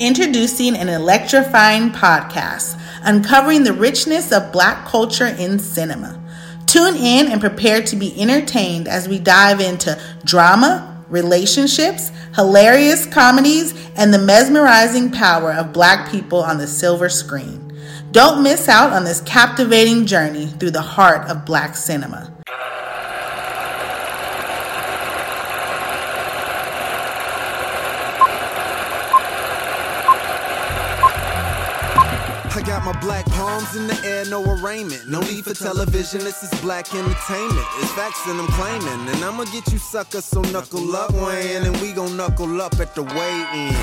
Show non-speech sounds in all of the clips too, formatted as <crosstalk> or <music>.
introducing an electrifying podcast uncovering the richness of Black culture in cinema. Tune in and prepare to be entertained as we dive into drama, relationships, hilarious comedies, and the mesmerizing power of Black people on the silver screen. Don't miss out on this captivating journey through the heart of Black cinema. I got my black palms in the air, no arraignment. No need for television, this is black entertainment. It's facts and I'm claiming. And I'ma get you suckers, so knuckle up, Wayne. And we gon' knuckle up at the weigh in.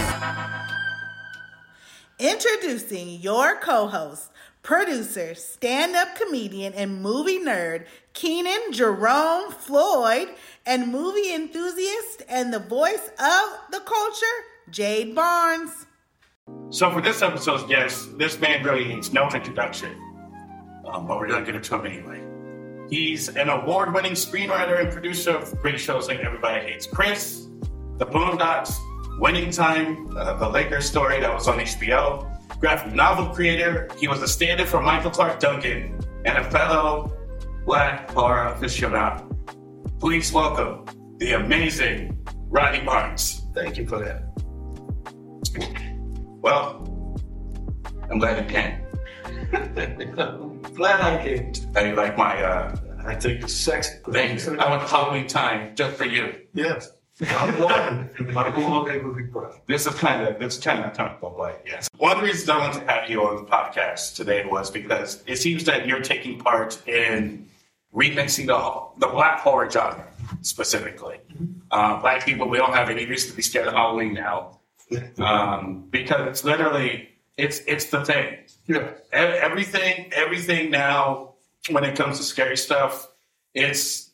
Introducing your co host, producer, stand up comedian, and movie nerd, Keenan Jerome Floyd, and movie enthusiast and the voice of the culture, Jade Barnes. So for this episode's guest, this man really needs no introduction, um, but we're gonna get into him anyway. He's an award-winning screenwriter and producer of great shows like Everybody Hates Chris, The Boondocks, Winning Time, uh, The Lakers Story that was on HBO, graphic novel creator. He was a stand-in for Michael Clarke Duncan and a fellow Black horror aficionado. Please welcome the amazing Rodney Barnes. Thank you for that. Well, I'm glad you came. <laughs> glad I came. You like my, uh, I think it's sexy. Thanks. I went Halloween time just for you. Yes. I'm walking. I'm walking with big breath. This is kind of, this is kind of topical, but yes. One reason I wanted to have you on the podcast today was because it seems that you're taking part in remixing the, the black horror genre specifically. Uh, black people, we don't have any reason to be scared of Halloween now um, because it's literally it's it's the thing. Yeah. Everything everything now when it comes to scary stuff, it's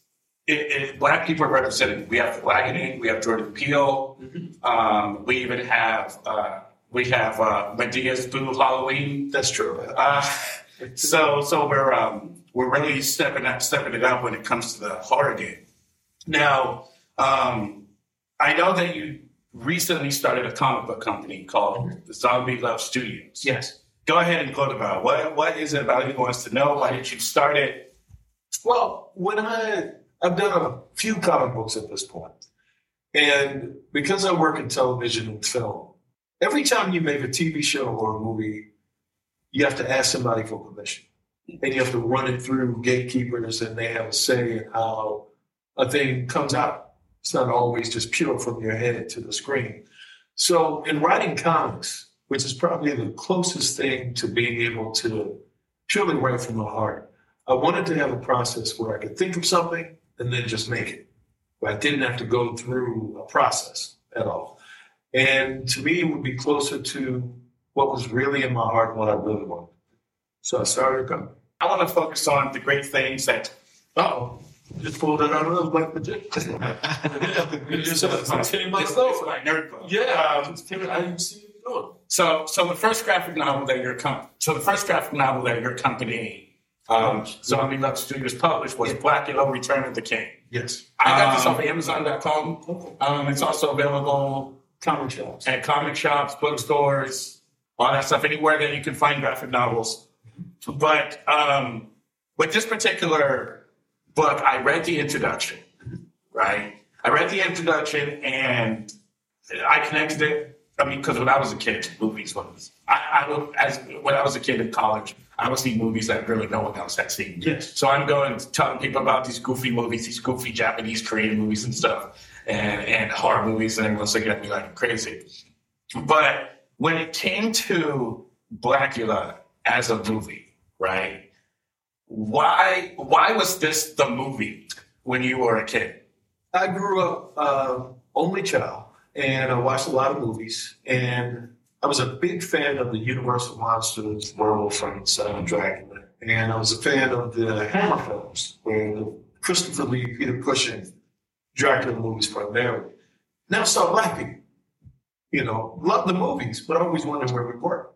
it, it, black people are represented. We have Blackening, we have Jordan Peele, mm-hmm. um, we even have uh, we have uh, Madea's Boo Halloween. That's true. Uh, so so we're um, we're really stepping up stepping it up when it comes to the horror game. Now, um, I know that you recently started a comic book company called the Zombie Love Studios. Yes. Go ahead and quote about it. what what is it about you wants to know? Why did you start it? Well, when I I've done a few comic books at this point. And because I work in television and film, every time you make a TV show or a movie, you have to ask somebody for permission. And you have to run it through gatekeepers and they have a say in how a thing comes out. It's not always just pure from your head to the screen. So in writing comics, which is probably the closest thing to being able to purely write from the heart, I wanted to have a process where I could think of something and then just make it. I didn't have to go through a process at all. And to me, it would be closer to what was really in my heart and what I really wanted. So I started. I want to focus on the great things that, oh, just pulled it out of <laughs> like legit. just Tim myself. Like nerd club. Yeah, um, I didn't see you doing. So, so the first graphic novel that your com- so the first graphic novel that your company, um, Zombie Love Studios published was Blacula: Return of the King. Yes, I got this off of Amazon.com. Um, it's also available comic shops at comic shops, bookstores, all that stuff. Anywhere that you can find graphic novels. But um, with this particular book, I read the introduction, right? I read the introduction and I connected it. I mean, because when I was a kid, movies was I, I as when I was a kid in college, I was seeing movies that really no one else had seen. Yes. So I'm going telling people about these goofy movies, these goofy Japanese, Korean movies and stuff, and and horror movies, and everyone's looking at me like I'm crazy. But when it came to Blacula as a movie, right? Why why was this the movie when you were a kid? I grew up uh, only child, and I watched a lot of movies, and I was a big fan of the Universal Monsters, Werewolf, Frankenstein, Dracula, and I was a fan of the Hammer films, where Christopher Lee, Peter Cushing, Dracula movies primarily. Now saw black people. You know, love the movies, but I always wondered where we were.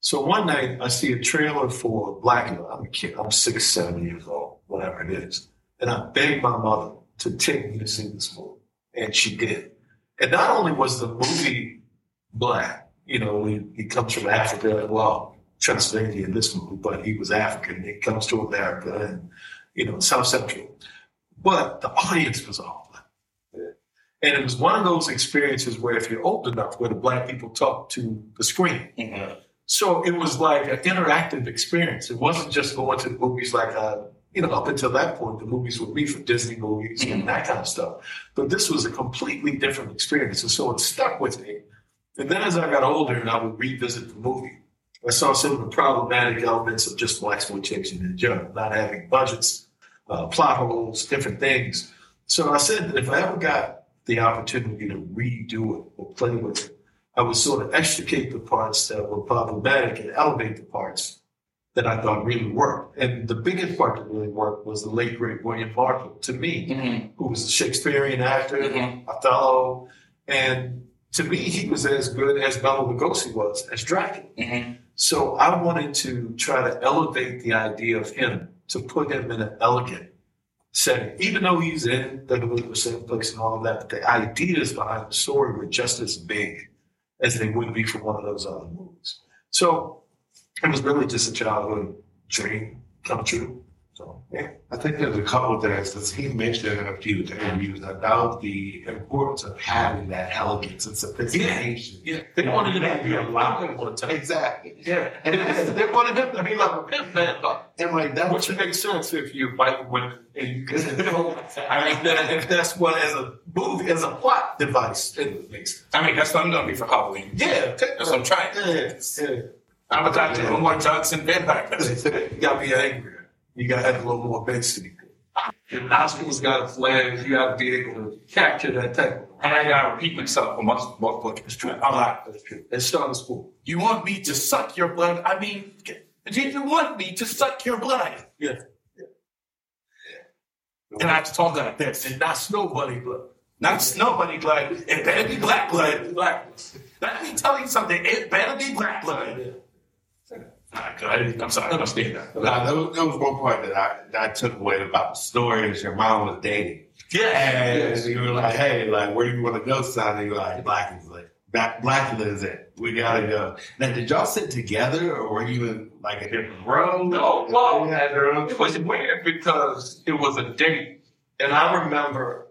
So one night I see a trailer for Black I'm a kid. I'm six, seven years old, whatever it is. And I begged my mother to take me to see this movie. And she did. And not only was the movie black, You know, he, he comes from Africa. Well, Transylvania in this movie, but he was African. He comes to America and, you know, South Central. But the audience was all black. And it was one of those experiences where if you're old enough, where the black people talk to the screen. Mm-hmm. So it was like an interactive experience. It wasn't just going to the movies like, uh, you know, up until that point, the movies would be for Disney movies and that kind of stuff. But this was a completely different experience. And so it stuck with me. And then as I got older and I would revisit the movie, I saw some of the problematic elements of just Blaxploitation in general, not having budgets, uh, plot holes, different things. So I said that if I ever got the opportunity to redo it or play with it, I would sort of extricate the parts that were problematic and elevate the parts that I thought really worked. And the biggest part that really worked was the late great William Marshall to me, who was a Shakespearean actor, Mhm. Othello, and to me he was as good as Bela Lugosi was as Dracula. Mm-hmm. So I wanted to try to elevate the idea of him to put him in an elegant setting, even though he's in the same place and all of that. But the ideas behind the story were just as big as they would be for one of those other movies. So it was really just a childhood dream come true. So yeah, I think there's a couple of things that he mentioned in a few interviews about the importance of having that elegance and sophistication. yeah. They wanted him to be a lot more time. Exactly. Yeah, and they they wanted him to be like a pimp man, but And like that Which makes sense if you white women and you can I mean, that- if that's what as a movie, as a plot device, it makes sense. I mean, that's what I'm gonna be for Halloween. Yeah, That's what I'm trying. Yeah, yeah. I'm a doctor who more drugs and vampire. You gotta be angrier. You gotta have a little to be good. And Oscar's got a flag, You gotta be able to capture that type of. And I gotta repeat myself on multiple, multiple occasions. I'm like, That's true. It's start with school. you want me to suck your blood? I mean, did you want me to suck your blood? Yeah. Yeah. And I have to talk like this. And not snow bunny blood. Not snow bunny blood. It better be black blood. Black. Let me tell you something. It better be black blood. Go ahead. I'm sorry. I'm staying there. Nah, there, was, there was one part that I, that I took away about the story is your mom was dating. Yeah. And you were like, hey, like, where do you want to go, son? And you were like, Black is like, Black, Black is it. We gotta go. Now, did y'all sit together or were you in like a different room? No, well, You had your own- It was weird because it was a date. And I remember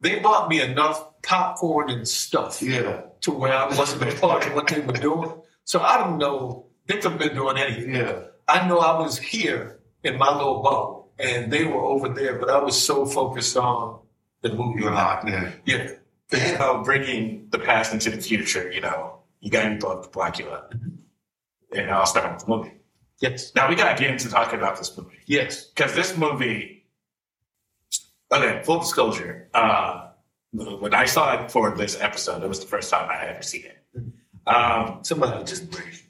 they bought me enough popcorn and stuff Yeah, to where I wasn't a part of what they were doing. So I don't know. They could have been doing anything. yeah. I know I was here in my little bubble and they were over there, but I was so focused on the movie. You were locked in. Yeah. You know, bringing the past into the future, you know, you got to love Blacula. And I'll start with the movie. Yes. Now, we got to get into talking about this movie. Yes. Because this movie, okay, full disclosure, uh, when I saw it for this episode, it was the first time I had ever seen it. Um, Somebody just break.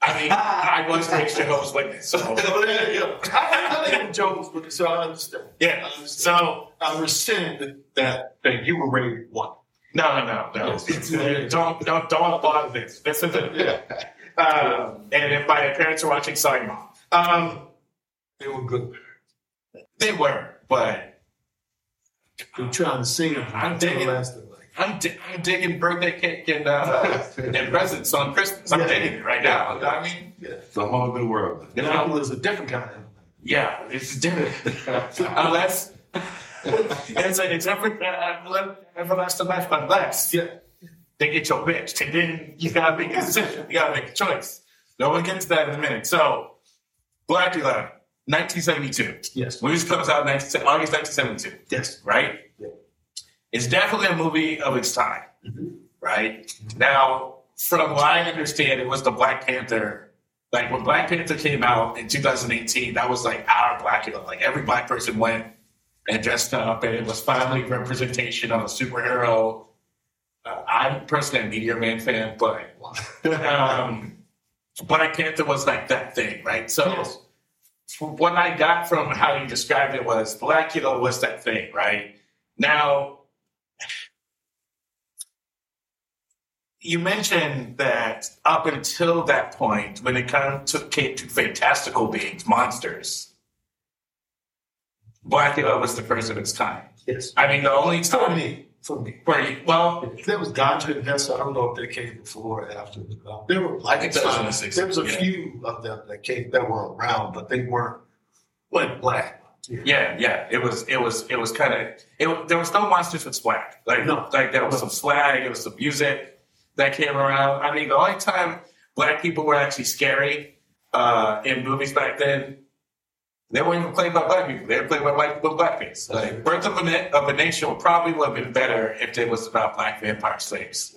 I mean, <laughs> I was raised Jehovah's Witness, so I have <laughs> jokes with it, so I understand. yeah. So I rescind that that you were rated one. no, no, no, no. Don't, don't, don't bother this. This is it. <laughs> Um, and if my parents are watching, sorry, mom. Um, They were good. parents. they were, but were trying to sing them. I'm digging- I'm, di- I'm digging birthday cake and uh, and presents on Christmas. I'm Yeah. digging it right now. I mean, It's a whole new world. You know, it was a different kind of. yeah, it's different. <laughs> Unless <laughs> it's a, it's every, uh, everlasting life unless Yeah. they get your bitch, and then you gotta make a decision. You gotta make a choice. No one gets that in a minute. So, Blacula, 1972. Yes. Movie comes out in 19, August 1972. Yes. right? Yeah. It's definitely a movie of its time, right? Now, from what I understand, it was the Black Panther. Like when Black Panther came out in 2018, that was like our Blacula. Like every black person went and dressed up, and it was finally representation of a superhero. Uh, I'm personally a Meteor Man fan, but um, Black Panther was like that thing, right? So Yes. what I got from how you described it was Blacula was that thing, right? Now, you mentioned that up until that point, when it kind of took, came to fantastical beings, monsters, Blacula was the first of its kind. Yes. I mean, the only For me. for me. Right. Well, There was Ganja and Hess. I don't know if they came before or after. Uh, there were, I think that was in the 60s, There was a yeah. few of them that came that were around, but they weren't like black. Yeah, yeah. It was, it was, it was kind of. It there was no monsters with swag. Like No. like there was some swag. It was some music that came around. I mean, the only time black people were actually scary uh, in movies back then. They weren't even played by black people. They were played by white people, black face. Like Birth of a, of a Nation would probably would have been better if it was about black vampire slaves.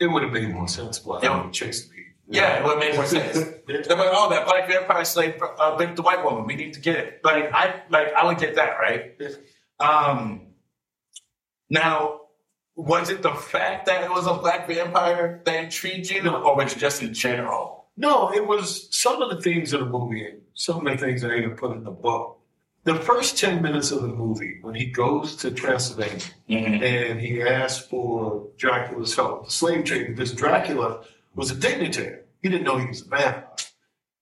It would have made more sense. But Yeah. I would me. Yeah, it would made more sense. They're like, oh, that black vampire slave uh, bit the white woman. We need to get it. Like I, like I would get that right. Um, now, was it the fact that it was a black vampire that intrigued you, or was it just in general? No, it was some of the things in the movie, some of the things that I even put in the book. The first 10 minutes of the movie, when he goes to Transylvania and he asks for Dracula's help, the slave trade, because Dracula was a dignitary. He didn't know he was a vampire.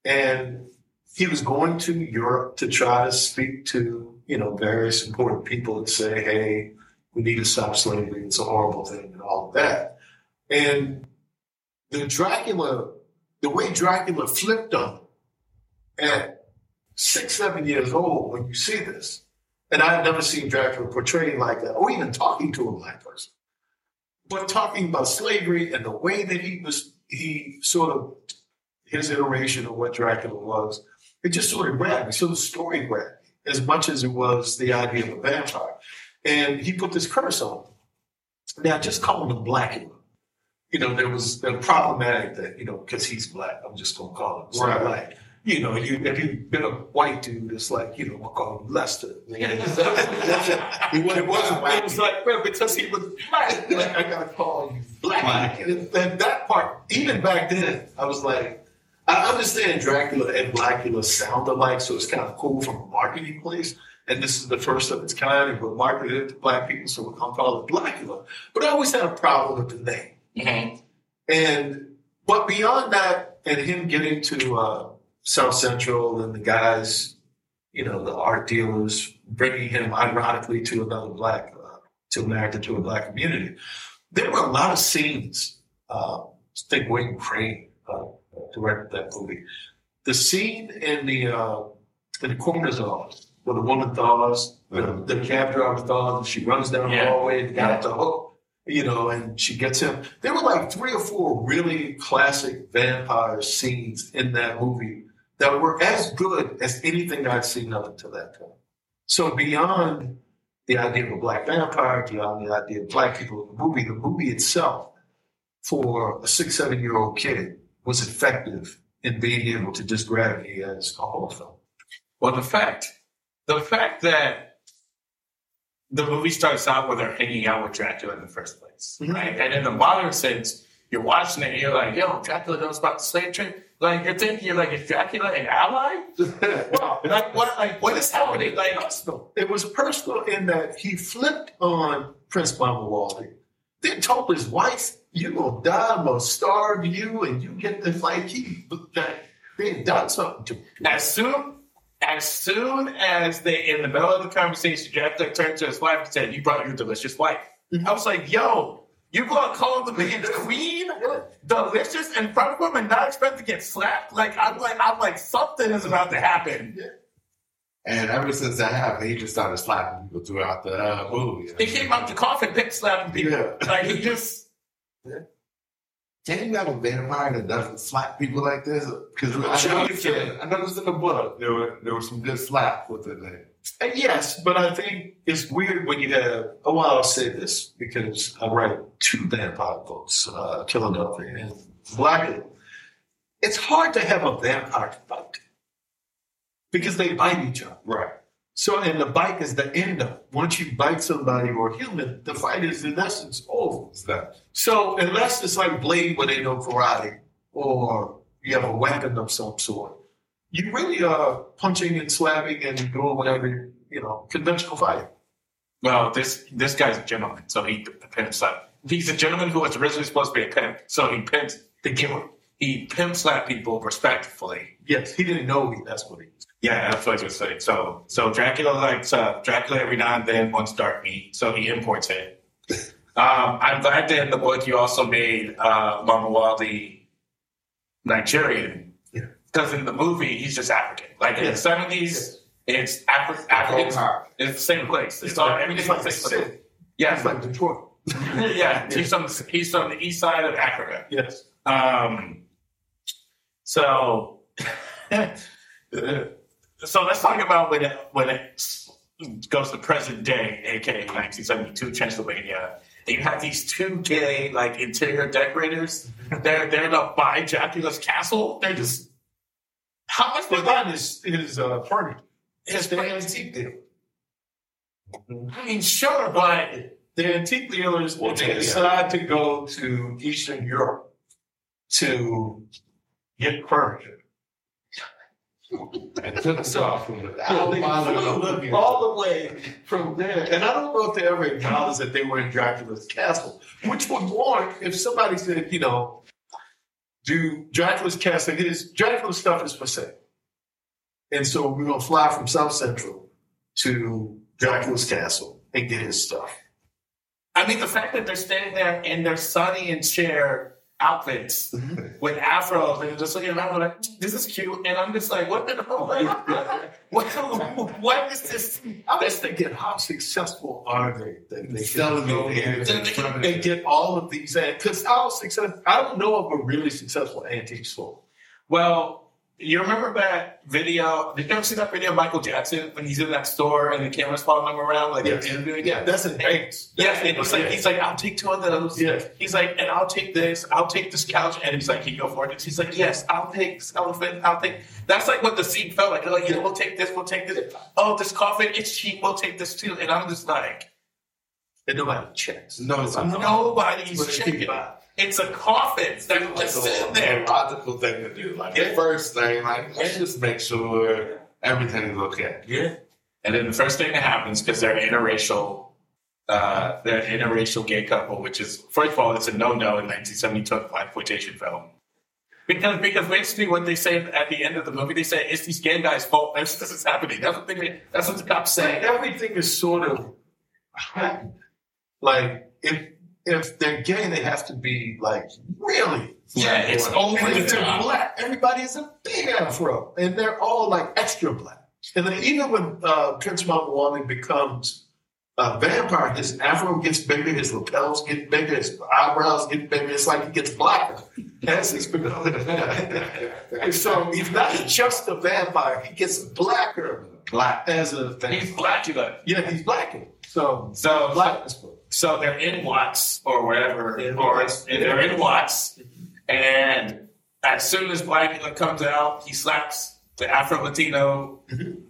And he was going to Europe to try to speak to, you know, various important people and say, hey, we need to stop slavery. It's a horrible thing and all of that. And the Dracula, the way Dracula flipped on at six, seven years old when you see this, and I've never seen Dracula portrayed like that, or even talking to a black person, but talking about slavery and the way that he was, he sort of, his iteration of what Dracula was, it just sort of grabbed me. So the story grabbed me as much as it was the idea of a vampire. And he put this curse on him. Now, just calling him Blacula, you know, there was the problematic that, you know, because he's black, I'm just going to call him Right. black. You know, you, if you've been a white dude, it's like, you know, we'll call him Lester. <laughs> He wasn't It wasn't, black. it was like, well, because he was black, <laughs> like, I gotta call you black. And, it- and that part, even back then, I was like, I understand Dracula and Blacula sound alike, so it's kind of cool from a marketing place. And this is the first of its kind, and we're marketed it to black people, so we're gonna call it Blacula. But I always had a problem with the name. Mhm. And but beyond that, and him getting to uh, South Central and the guys, you know, the art dealers bringing him ironically to another black, uh, to America, to a black community. There were a lot of scenes. Uh, I think Wayne Crain uh, directed that movie. The scene in the uh, in the coroner's office where the woman thaws, the, the cab driver thaws, and she runs down Yeah. the hallway and got the hook you know, and she gets him. There were like three or four really classic vampire scenes in that movie that were as good as anything I'd seen up until that point. So beyond the idea of a black vampire, beyond the idea of black people in the movie, the movie itself, for a six, seven year old kid, was effective in being able to just grab me as a horror film. Well, the fact, the fact that the movie starts out with they're hanging out with Dracula in the first place, Mhm. right? And in the modern sense, you're watching it, and you're like, "Yo, Dracula knows about the slave trade." Like you're thinking, you're like, "Is Dracula an ally?" <laughs> Wow. Like what? Like what is happening? Like personal. It was personal in that he flipped on Prince Mamuwalde, then told his wife, "You gonna die, I'm gonna starve you, and you get this." Like he, that they done something to. as soon as soon as they in the middle of the conversation, Dracula turned to his wife and said, "You brought your delicious wife." Mm-hmm. I was like, "Yo." You gonna call the man's queen delicious in front of him and not expect to get slapped? Like I'm like I'm like something is about to happen. And ever since that happened, he just started slapping people throughout the uh, movie. He came out the coffin, pick slapping people. Yeah. Like he just Can you have a vampire that doesn't slap people like this? Because I, know you noticed in- can. I noticed in the book there were there were some good slaps with it. There. And yes, but I think it's weird when you have. Oh, well, I'll say this because I write two vampire books, uh, Killadelphia and Blackwood. It's hard to have a vampire fight because they bite each other. Right. So, and the bite is the end of it. Once you bite somebody or a human, the fight is in essence over. So, unless it's like Blade where they know karate or you have a weapon of some sort, you really are punching and slapping and doing whatever, you know, conventional fighting. well, this this guy's a gentleman, so he pimps up. He's a gentleman who was originally supposed to be a pimp, so he pimps the giver. He pimp slap people respectfully. Yes, he didn't know he, that's what he was. Yeah, that's what I was saying. So, so Dracula likes uh, Dracula every now and then wants dark meat, so he imports it. <laughs> Um, I'm glad that in the book you also made uh, Mamuwalde Nigerian. Because in the movie, he's just African. Like in the 70s, it's Afri- Africans. It's the same place. It's all everything's like the the same place. Yeah. It's like Detroit. <laughs> yeah. He's from, the, he's from the east side of Africa. Yes. Um, so, <laughs> so let's talk about when it, when it goes to present day, aka 1972 Transylvania. And you have these two gay like interior decorators. They're they're to buy Dracula's castle. They're just how much was that is is uh, furniture. His friends. antique dealers. I mean, sure, but The antique dealers, they Yeah. decide to go to Eastern Europe to get furniture, And took us off from the all the way from there. And I don't know if they ever acknowledged that they were in Dracula's castle, which would warrant if somebody said, you know, do Dracula's castle, his Dracula's stuff is for sale. And so we're going to fly from South Central to Dracula's castle and get his stuff. I mean, the fact that they're standing there in their Sonny and Cher outfits with afros and just looking around like, this is cute. And I'm just like, what the <laughs> hell? what, what is this? I'm just thinking, how successful are they? That they Selling can go the there antiques. and they get all of these. Because how success? I don't know of a really successful antique store. Well, you remember that video? Did you ever see that video of Michael Jackson when he's in that store and the camera's following him around? Like, Yes. interviewing Yeah, him? that's Vegas. Yes, and he's like, he's like, I'll take two of those. Yeah. He's like, and I'll take this, I'll take this couch, and he's like, can you afford it? He's like, yes, I'll take this elephant, I'll take. That's like what the scene felt like. They're like, yeah, we'll take this, we'll take this. Oh, this coffin, it's cheap, we'll take this too. And I'm just like, and nobody checks. No, it's nobody's they checking. It's a coffin that just sitting there. logical thing to do. Like Yeah. the first thing, like let's just make sure everything's okay. Yeah. And then the first thing that happens because they're interracial, uh, they're an interracial gay couple, which is first of all, it's a no-no in 1972 black quotation film. Because because basically what they say at the end of the movie, they say it's these gay guys' fault. This, this is happening. That's what they. That's what the cops Say say. everything is sort of. Like if if they're gay, they have to be like really. Yeah, it's only And if they're black, everybody is a big afro, and they're all like extra black. And then even when uh, Prince Mamuwalde becomes a vampire, his afro gets bigger, his lapels get bigger, his eyebrows get bigger. It's like he gets blacker as he's becoming <laughs> so he's not just a vampire; he gets blacker Black. as a thing. He's vampire. Blacula. Yeah, he's blacker. So So. So they're in Watts or wherever, Yeah. or they're in Watts, and as soon as Blacula comes out, he slaps the Afro Latino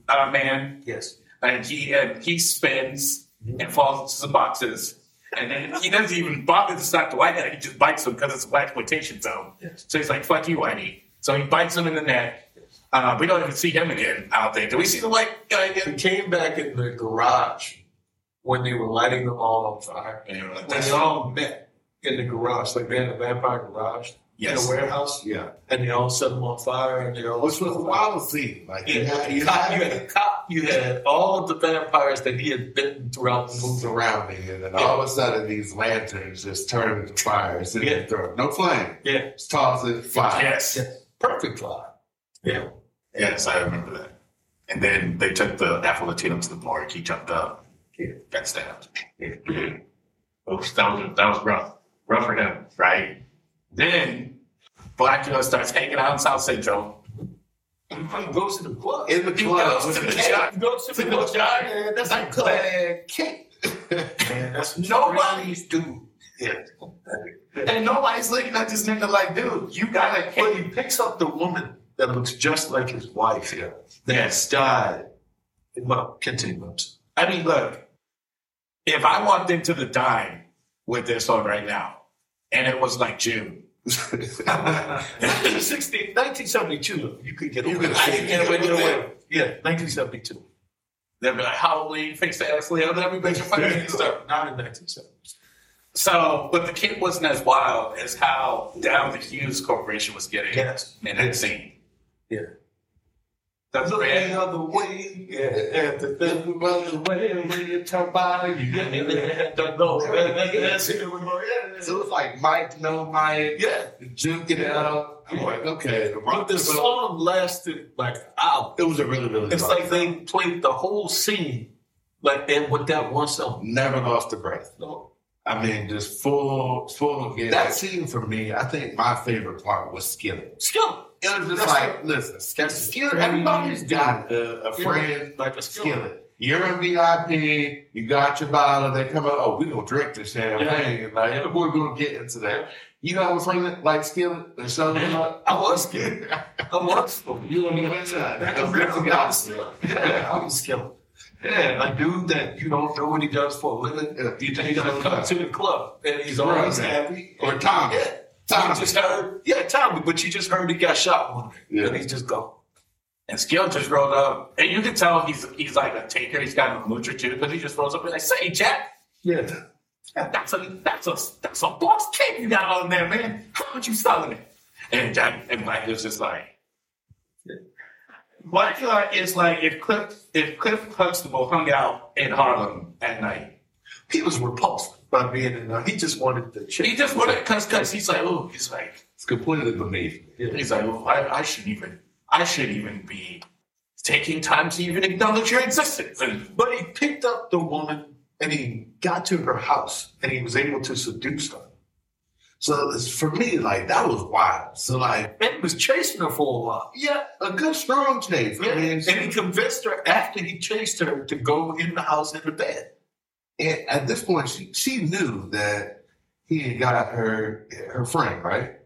uh, man, Yes. and he and he spins and falls into some boxes. And then he doesn't even bother to slap the white guy. He just bites him because it's a Blaxploitation zone. Yes. So he's like, "Fuck you, whitey." So he bites him in the neck. Uh, we don't even see him again. I don't think. Do we see the white guy He again? came back in the garage when they were lighting them all on fire. And you're like, When "That's- they all met in the garage, like they had a vampire garage Yes. in a warehouse, Yeah, and they all set them on fire, and they all. which was a wild scene. Like you had, you had, you had had a cop, you had all of the vampires that he had bitten throughout the movie. around me, and then all of a sudden these lanterns just turn into fires and Yeah. they throw no flame. Yeah, Just toss it, fire. Yes. perfect fire. Yeah, Yes, I remember that. And then they took the Afro Latino to the morgue. He jumped up, Yeah. got stabbed. Oops, oh, that was that was rough, rough for him, right? Then black Blacula starts hanging out in South Central. he goes to the club. In the He club, goes to the He goes to the club. <laughs> that's Like club. That's Nobody's dude, Yeah. and nobody's looking at this nigga like, dude, you gotta. But he picks up the woman that looks just like his wife here. Yes. Died. Well, continues. I mean, look, if I walked into the dime with this on right now, and it was like June. 1960 1972, you could get You away could with get away with it. Yeah, 1972. They'd be like, Halloween, fix the ass Leo, let me make fucking stuff. Not in 1970. So, but the kid wasn't as wild as how down the Hues Corporation was getting Yes. in that scene. Yeah. That's Look great. the other way. Yeah, and the thing about the way when you turn by, you get in there. Don't know. <laughs> <laughs> So it's like Mike, no Mike, Yeah. juke it out. I'm like, okay, the But the song lasted like an hour. It was a really, really It's like they played the whole scene like and with that one song. never lost a breath. No. I mean, just full, full. Of yeah, that scene for me, I think my favorite part was Skillet. Skill. It was just That's like, listen, Skillet, Skillet everybody's got a, a friend like a skill. Skillet. You're in VIP, you got your bottle, they come out, oh, we gonna drink this champagne. and Like, Yeah. we're gonna get into that. You have a friend that like Skillet? And so, I was <laughs> scared. I was. You don't even Yeah, I was scared. Yeah, a dude that you don't know what he does for a living. You think he's gonna come to the club and he's always Right. happy. Or Tommy. Yeah. Tommy. You just heard, yeah, Tommy, but you just heard he got shot one day. Yeah. And he's just gone. And Skill just rolled up, and you can tell he's he's like a taker. He's got a moocher too, but he just rolls up and like, "Say, Jack, Yeah. that's a that's a that's a boss cake you got on there, man. How much you selling it?" And Jack and Mike was just like, "What uh, is like if Cliff if Cliff Huxtable hung out in Harlem at night? He was repulsed by being in there. He just wanted the chick. He just wanted because because he's like, oh, he's like." It's completely beneath me. He's like, well, I, I shouldn't even, I shouldn't even be taking time to even acknowledge your existence. And But he picked up the woman and he got to her house and he was able to seduce her. So for me, like, that was wild. So, like, And he was chasing her for a while. yeah, a good strong chase. I mean, and he convinced her after he chased her to go in the house in the bed. And at this point, she, she knew that he had got her her friend, right?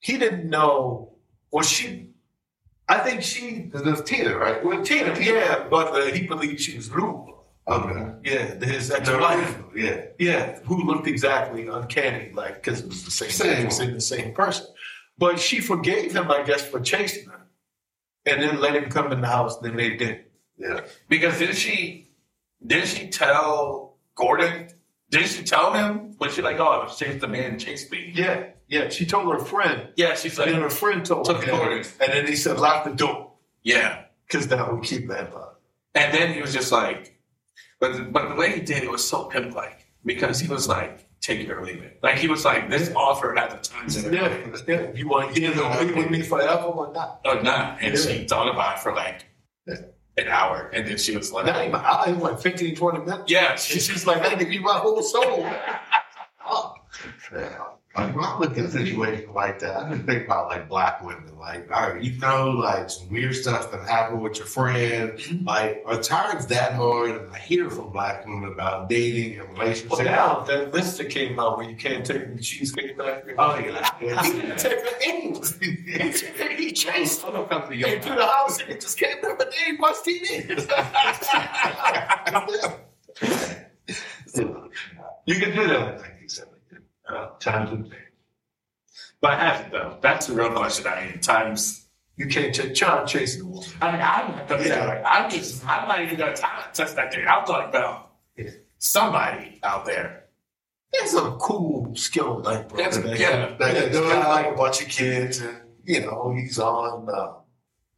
He didn't know. Well, she, I think she, there's Tina, right? well, Tina, yeah, but uh, he believed she was Lou. Okay. Yeah, his ex-wife. Yeah. Yeah, who looked exactly uncanny, like because it was the same, Same. it was the same person. But she forgave him, I guess, for chasing her, and then let him come in the house. Then they did. Yeah. because didn't she, didn't she tell Gordon? Didn't she tell him? Was she like, oh, I was chasing the man chased me? Yeah, yeah. She told her friend, Yeah, she's and then her friend told Took him, Gordon. and then he said, "Lock the door," yeah. because that would keep that up. And then he was just like, but but the way he did it was so pimp like because he was like, take it or leave it. Like he was like, this offer at the time Yeah, yeah. You want to get in be with me forever or not? or not. And Yeah. she thought about it for like an hour, and then she was like, Not even. I was like 15, 20 minutes. yeah, She, she, she's like, I give you my whole soul. <laughs> Oh, Yeah. Like when I look at a situation like that, I just think about like black women. Like, all right, you know, like some weird stuff that happened with your friend. Mm-hmm. Like, are times that hard? And I hear from black women about dating and relationships. Well, now that list that came out where you can't take the cheesecake factory. Oh, yeah. He didn't take the anywhere. He chased her into the house and it just came there, but they ain't watch TV. <laughs> <laughs> you can do that. Uh, times and but I haven't though. That's the real question. I mean, times. you can't ch- try chase the woman. I mean, I'm not gonna say like I'm just I'm not even gonna time test that thing. I'm talking about Yeah. somebody out there. That's a cool skill, like bro. That's- That- yeah. that- of like a bunch of kids, and you know he's on uh,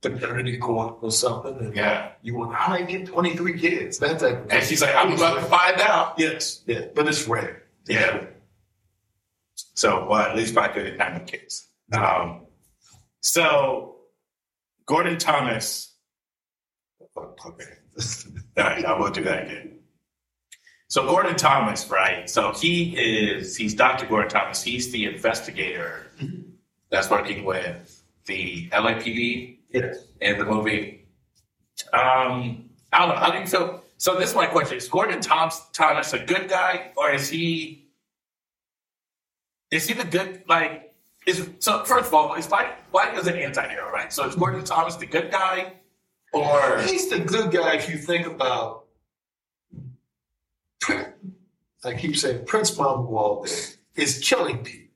paternity court or something. And Yeah. you want how do I get twenty three kids? That's like, And she's like, I'm about to find out. yes, yeah, but it's rare. Yeah. So, well, at least by good nine kids. Um, so, Gordon Thomas. Okay. <laughs> All right, I will do that again. So, Gordon Thomas, right? So, he is, he's Dr. Gordon Thomas. He's the investigator that's working with the LAPD Yes. in the movie. Um, I don't know. How do you feel? So, this is my question: Is Gordon Thomas, Thomas a good guy, or is he? Is he the good like? Is so? First of all, is Black Black is an anti-hero, right? So is Gordon Thomas the good guy, or He's the good guy if you think about. I keep saying Prince Mamuwal is killing people.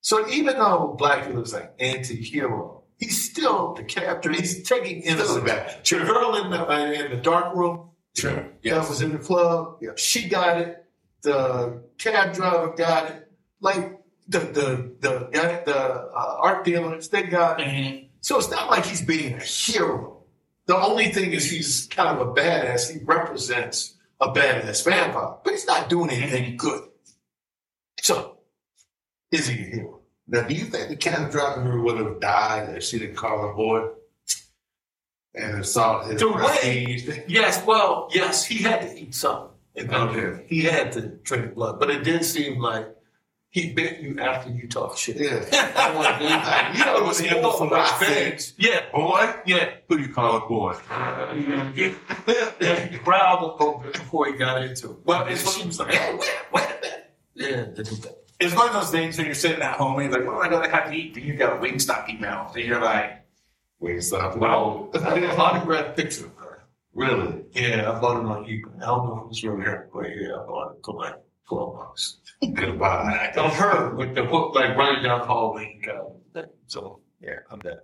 So even though Black is like anti-hero, he's still the captain. He's taking innocent. bad. Chahurl in the, uh, in the dark room sure? that was in the club. Yeah. she got it. The cab driver got it. Like the the the the uh, art dealers, they got. Mhm. So it's not like he's being a hero. The only thing is he's kind of a badass. He represents a badass vampire, but he's not doing anything good. So, is he a hero? Now, do you think the cab driver would have died if she didn't call her boy and saw his The way- prestige? Yes, well, yes, he had to eat something. Okay. He had to drink blood, but it did seem like he bit you after you talk shit. Yeah. <laughs> I want to do that. You know, it was him from my face. Yeah, Boy, yeah. who do you call a boy? <laughs> yeah, he growled a little before he got into it. Well, it seems like, yeah, wait, wait a minute. Yeah. It's one of those things when you're sitting at home and you're like, what am I going to have to eat? And you got a Wingstop email. And you're like, Wait, stop. <laughs> well, I did a autograph picture of her. Really? Yeah, I bought it on eBay. I don't know if it was from her, but yeah, I bought it for like 12 bucks. Goodbye. <laughs> Of her with the hook like running down the hallway So, yeah, I'm dead.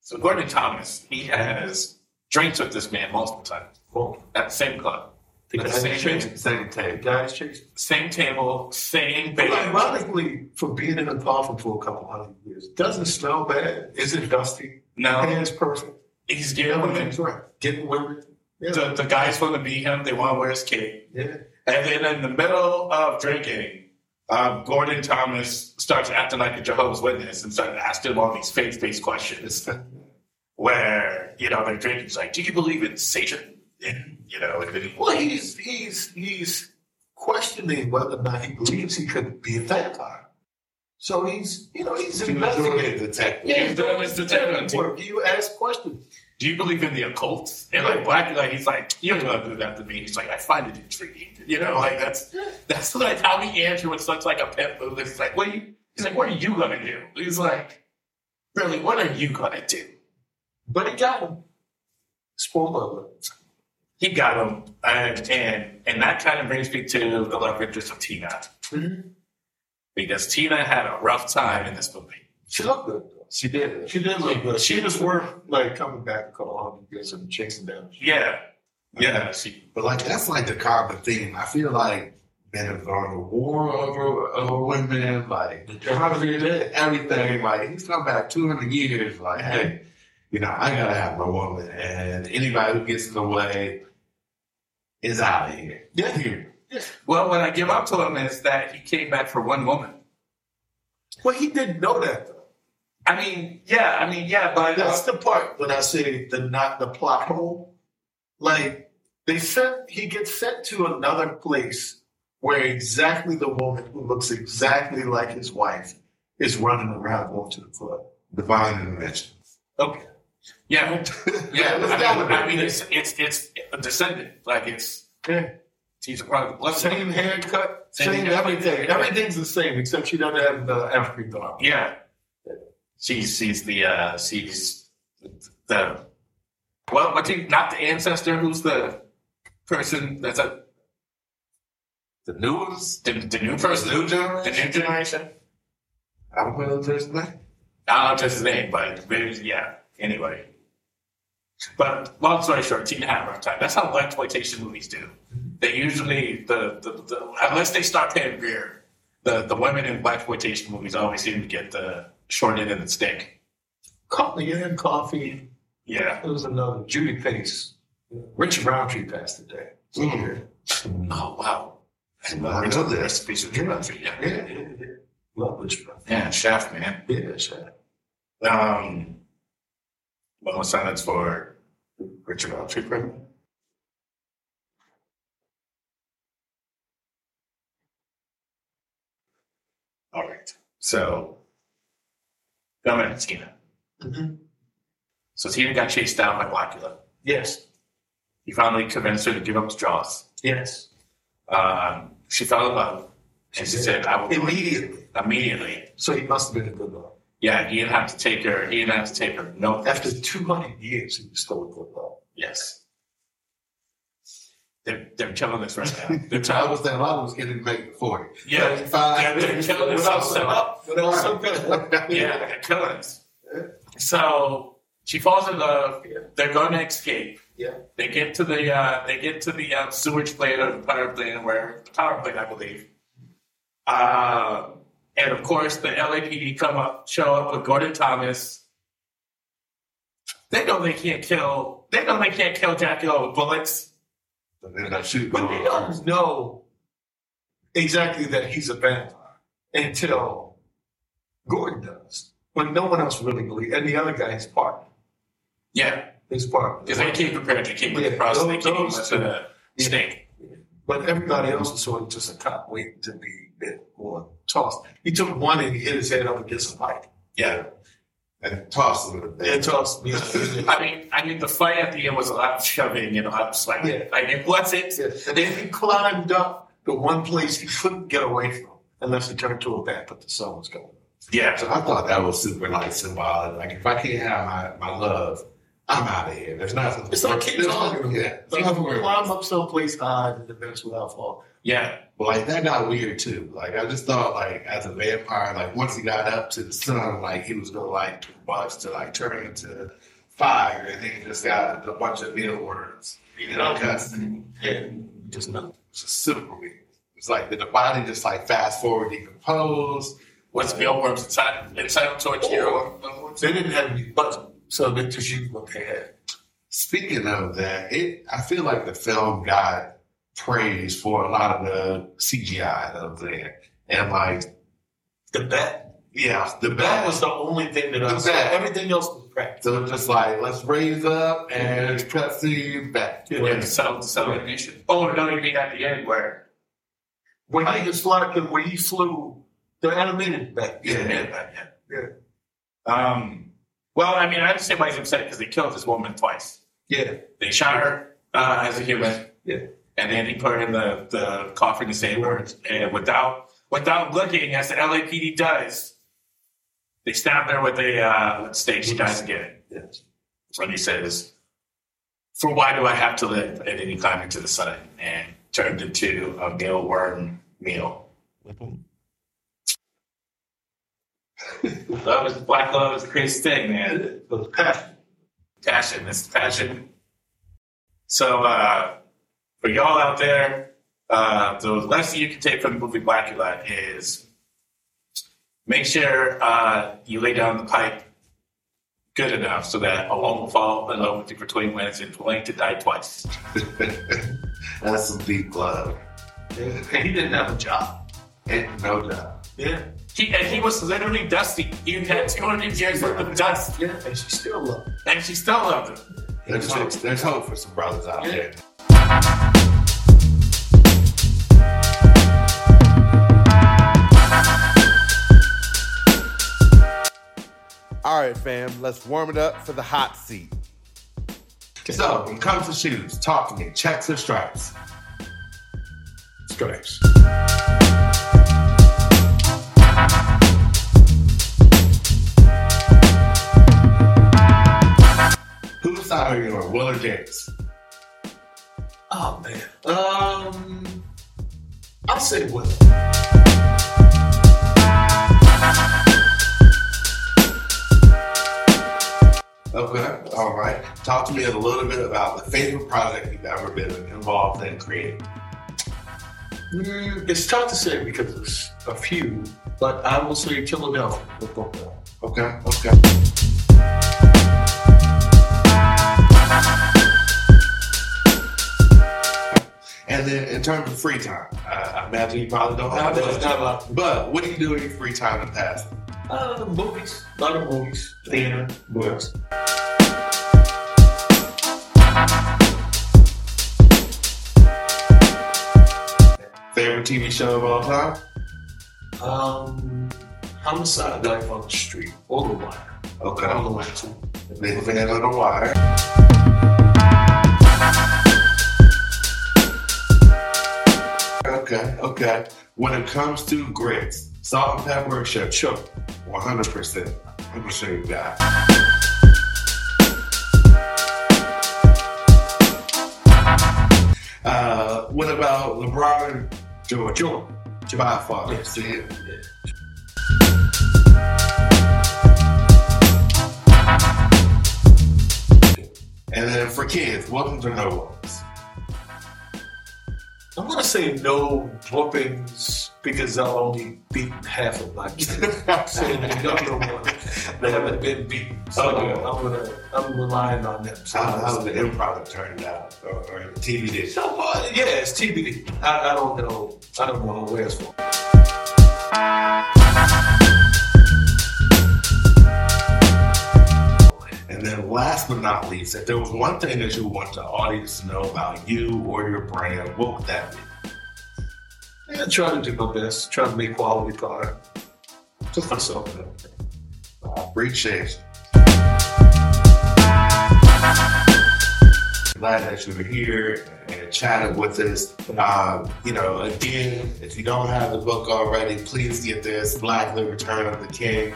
so Gordon Thomas, he has drinks with this man multiple times Well, at the same club. the the same, chasing. Same table. guy's same table, same But bed. ironically, for being in a coffin for a couple hundred years, doesn't smell bad. Is it dusty. No, Hands perfect. he's getting women. Right. Getting women. Yeah. The, the guys want to meet him. They want to wear his cape. yeah. And then in the middle of drinking, um, Gordon Thomas starts acting like a Jehovah's Witness and starts asking him all these faith-based questions. <laughs> Where you know they're drinking, he's like, "Do you believe in Satan?" And you know, and he, Well, he's he's he's questioning whether or not he believes he could be a vampire. So he's you know he's investigating. it, detective. Yeah, he's doing his detective work. You ask questions. "Do you believe in the occult?" And like Black, like he's like, "You don't gonna do that to me." He's like, "I find it intriguing." You know, like that's that's like how he answers with such like a pet move. He's like, "What are you?" He's like, "What are you gonna do?" He's like, "Really, what are you gonna do?" But he got him. Spoiler alert. he got him, and and and that kind of brings me to the love interest of Tina, mm-hmm. because Tina had a rough time in this movie. She looked good. She did. She did look good. She was worth like coming back a couple hundred years and chasing down. Yeah, yeah. She But like that's like the common theme. I feel like men have gone to war over over women, like everything. Like he's come back two hundred years. Like, hey, you know, I gotta have my woman, and anybody who gets in the way is out of here. Yeah. Here. well, what I give up to him is that he came back for one woman. Well, he didn't know that though. I mean, yeah. I mean, yeah. But uh, That's the part when I say the not the plot hole. Like they sent, he gets sent to another place where exactly the woman who looks exactly like his wife is running around going to the club. Divine intervention. Okay. yeah, yeah. <laughs> I mean, I mean, it's it's it's a descendant. Like it's Yeah. he's a part of the. Same haircut, Same same, everything. Everything's the same except she doesn't have the African dog. Yeah. She's she's the uh she's the well what you not the ancestor who's the person that's a The news. the, the new person New the generation. new generation. I don't know the first name. I don't know just his name, but but, yeah. Anyway. But long story short, Tina had a rough time. That's how exploitation movies do. They usually the, the, the unless they start paying beer, the, the women in Blaxploitation movies always seem to get the short end of the stick. Coffee and coffee. Yeah. There was another Judy Pace. Richard Roundtree passed today. Mm. Oh wow. And I know this. Piece of geometry, yeah. Yeah, yeah, yeah. Love Richard Roundtree. Yeah, Shaft, man. Yeah. Um, one was silence for Richard Roundtree. All right. So, coming to Tina. Mm-hmm. So Tina got chased down by Blacula. Yes. He finally convinced her to give up his jaws. Yes. Um, she fell in love. And she said, I will Immediately. immediately. So he must have been a good love. Yeah, he didn't have to take her. He didn't have to take her. No, After 200 years, he was still a good love. Yes. They're, they're killing this right now. They're I telling was that a lot of us getting make before. Yeah. Five. They're, they're killing this Without so so up. So good. Yeah, they're killing us. So she falls in love. They're going to escape. Yeah. They get to the uh, they get to the uh, sewage plant or the power plant, where the power plant, I believe. Uh, And of course, the LAPD come up, show up with Gordon Thomas. They know they can't kill. They know they can't kill Dracula with bullets. But then I shoot. But they don't know exactly that he's a vampire until Gordon does. When no one else really believes, and the other guy is part. Yeah, His part. because they came prepared. They came with Yeah, the process. They those- came with two. the snake. But everybody else is sort of just a cop waiting to be bit or tossed. He took one and he hit his head up against a pipe. Yeah. And toss them. And tossed me. I mean, I mean, the fight at the end was a lot of shoving and a lot of slapping. Yeah. I mean, what's it? And then he climbed up the one place he couldn't get away from unless he turned to a bat, but the sun was going. Yeah. So I thought that was super like symbolic. Like if I can't have my, my love, I'm out of here. There's nothing. It's there's Kong. nothing- Yeah. So I would climb up someplace high and eventually I'll fall. Yeah. But like that got weird too. Like I just thought like as a vampire, like once he got up to the sun, like he was gonna like bust to like turn into fire, and then he just got a bunch of mealworms. You know, because And just nothing. it's just super weird. It's like did the body just like fast forward decompose? Was mealworms inside inside Torchiro? They didn't have any button, so they just used what they had. Speaking of that, it I feel like the film got praise for a lot of the CGI that was there. And like The bat. yeah, the That bat was the only thing that I The saw. bat. Everything else was practice. So it's just like let's raise up and cut scenes back. Yeah. Yeah, the cell, the cell. Oh, no, you mean at the end where? When he was flying, when he flew, the animated bat. Yeah, Yeah. Yeah. Yeah. Um, well, I mean, I understand why he's upset because they killed this woman twice. Yeah. They shot her uh, as a human, Yeah. and then he put her in the, the coffin to save her. And without without looking, as the LAPD does, they stabbed her with a uh, with a stake. She dies again. Yes. When he says, "For why do I have to live?" And then he climbed into the sun and turned into a mealworm meal. Love is black love is the craziest thing, man. But passion. Passion, this passion. So uh, for y'all out there, uh, the lesson you can take from the movie Blacula is make sure uh, you lay down the pipe good enough so that a woman will fall in love with you for 20 minutes and willing to die twice. <laughs> That's some deep love. He didn't have a job. And no job. Yeah. He, and he was literally dusty. He had 200 years worth of dust, Yeah. And she still loved him. and she still loved him. There's hope, there's hope for some brothers out Yeah. there. All right, fam, let's warm it up for the hot seat. So, when it comes to shoes, talk in. Checks or stripes? Stripes. Whose side are you on, Will or James? Oh man. Um I'll say Will. Okay, all right. Talk to me a little bit about the favorite project you've ever been involved in creating. Mm, it's tough to say because there's a few, but I will say Killadelphia. Okay, okay. And then in terms of free time, I imagine you probably don't have much. lot. But what do you do in your free time in the past? Uh, movies, a lot of movies, theater, books. Favorite TV show of all time? Um, Homicide, Life on the Street, or The Wire. Okay. On the Wire. Big fan of The Wire. Okay. When it comes to grits, salt and pepper sugar? Sure. 100%. I'm a sugar guy. Uh, what about LeBron George? Jordan. By far. Yes. See? Yeah. And then for kids, ones or no ones? Say no whoopings because I'll only beat half of my kids. <laughs> so the other one, they haven't been beaten. So Okay. I'm gonna, I'm relying on them. So How, how's the improv turned out or, or the TV? So, uh, yeah, it's TBD. I, I don't know. I don't know where it's from. And then last but not least, if there was one thing that you want the audience to know about you or your brand, what would that be? I try to do my best. Try to make quality product. Just myself. I appreciate you. Glad that you were here and chatted with us. Um, you know, again, if you don't have the book already, please get this Blacula the Return of the King.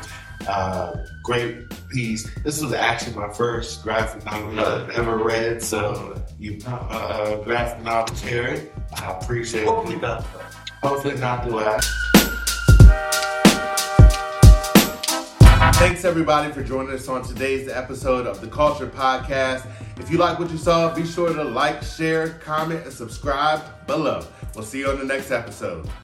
Uh, great piece. This was actually my first graphic novel I've ever read, so you uh, uh, graphic novel Terry. I appreciate it. Hopefully not the last. Thanks everybody for joining us on today's episode of the Kultur'd Podcast. If you like what you saw, be sure to like, share, comment, and subscribe below. We'll see you on the next episode.